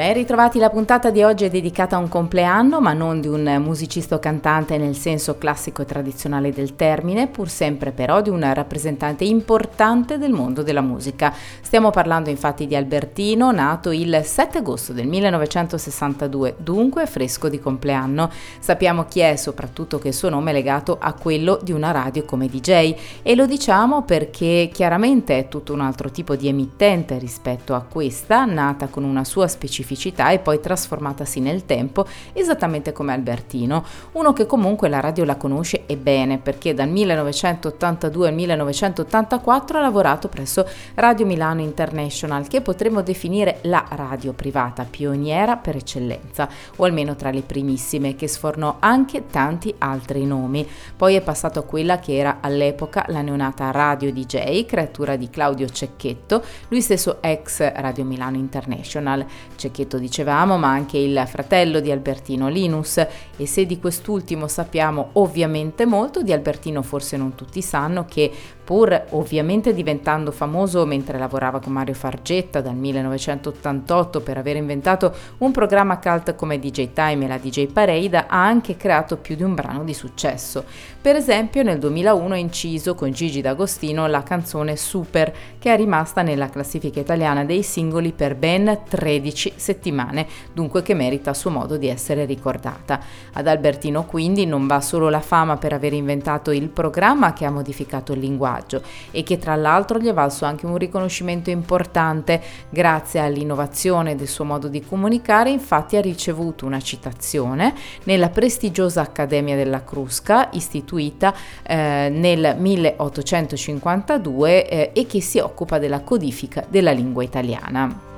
Ben ritrovati, la puntata di oggi è dedicata a un compleanno, ma non di un musicista o cantante nel senso classico e tradizionale del termine, pur sempre però di un rappresentante importante del mondo della musica. Stiamo parlando infatti di Albertino, nato il 7 agosto del 1962, dunque fresco di compleanno. Sappiamo chi è, soprattutto che il suo nome è legato a quello di una radio come DJ e lo diciamo perché chiaramente è tutto un altro tipo di emittente rispetto a questa, nata con una sua specificità specificità e poi trasformatasi nel tempo, esattamente come Albertino, uno che comunque la radio la conosce e bene perché dal 1982 al 1984 ha lavorato presso Radio Milano International, che potremmo definire la radio privata pioniera per eccellenza, o almeno tra le primissime, che sfornò anche tanti altri nomi. Poi è passato a quella che era all'epoca la neonata Radio DJ, creatura di Claudio Cecchetto, lui stesso ex Radio Milano International. Cecchetto Cecchetto dicevamo, ma anche il fratello di Albertino Linus. E se di quest'ultimo sappiamo ovviamente molto, di Albertino forse non tutti sanno che pur ovviamente diventando famoso mentre lavorava con Mario Fargetta dal 1988 per aver inventato un programma cult come DJ Time e la DJ Parade, ha anche creato più di un brano di successo. Per esempio nel 2001 ha inciso con Gigi D'Agostino la canzone Super, che è rimasta nella classifica italiana dei singoli per ben 13 settimane, dunque che merita a suo modo di essere ricordata. Ad Albertino quindi non va solo la fama per aver inventato il programma che ha modificato il linguaggio, linguaggio e che tra l'altro gli è valso anche un riconoscimento importante grazie all'innovazione del suo modo di comunicare, infatti ha ricevuto una citazione nella prestigiosa Accademia della Crusca istituita eh, nel 1852 eh, e che si occupa della codifica della lingua italiana.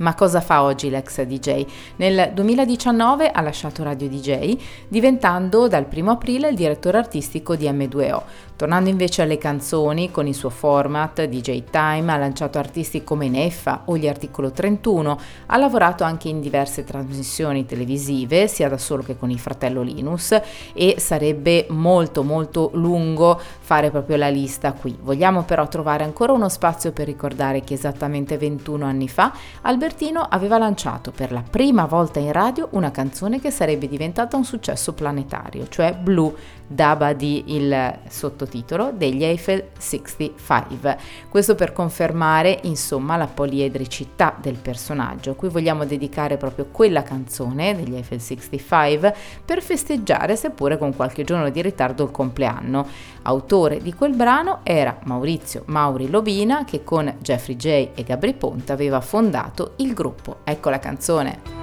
Ma cosa fa oggi l'ex DJ? Nel 2019 ha lasciato Radio DJ, diventando dal 1 aprile il direttore artistico di M2O. Tornando invece alle canzoni, con il suo format DJ Time ha lanciato artisti come Neffa o gli Articolo 31, ha lavorato anche in diverse trasmissioni televisive, sia da solo che con il fratello Linus, e sarebbe molto molto lungo fare proprio la lista qui. Vogliamo però trovare ancora uno spazio per ricordare che esattamente 21 anni fa Albertino aveva lanciato per la prima volta in radio una canzone che sarebbe diventata un successo planetario, cioè Blue Daba di il sottotitolo degli Eiffel 65. Questo per confermare insomma la poliedricità del personaggio. Qui vogliamo dedicare proprio quella canzone degli Eiffel 65 per festeggiare seppure con qualche giorno di ritardo il compleanno. Autore di quel brano era Maurizio Mauri Lobina che con Jeffrey J e Gabri Ponte aveva fondato il gruppo. Ecco la canzone.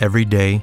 Every day,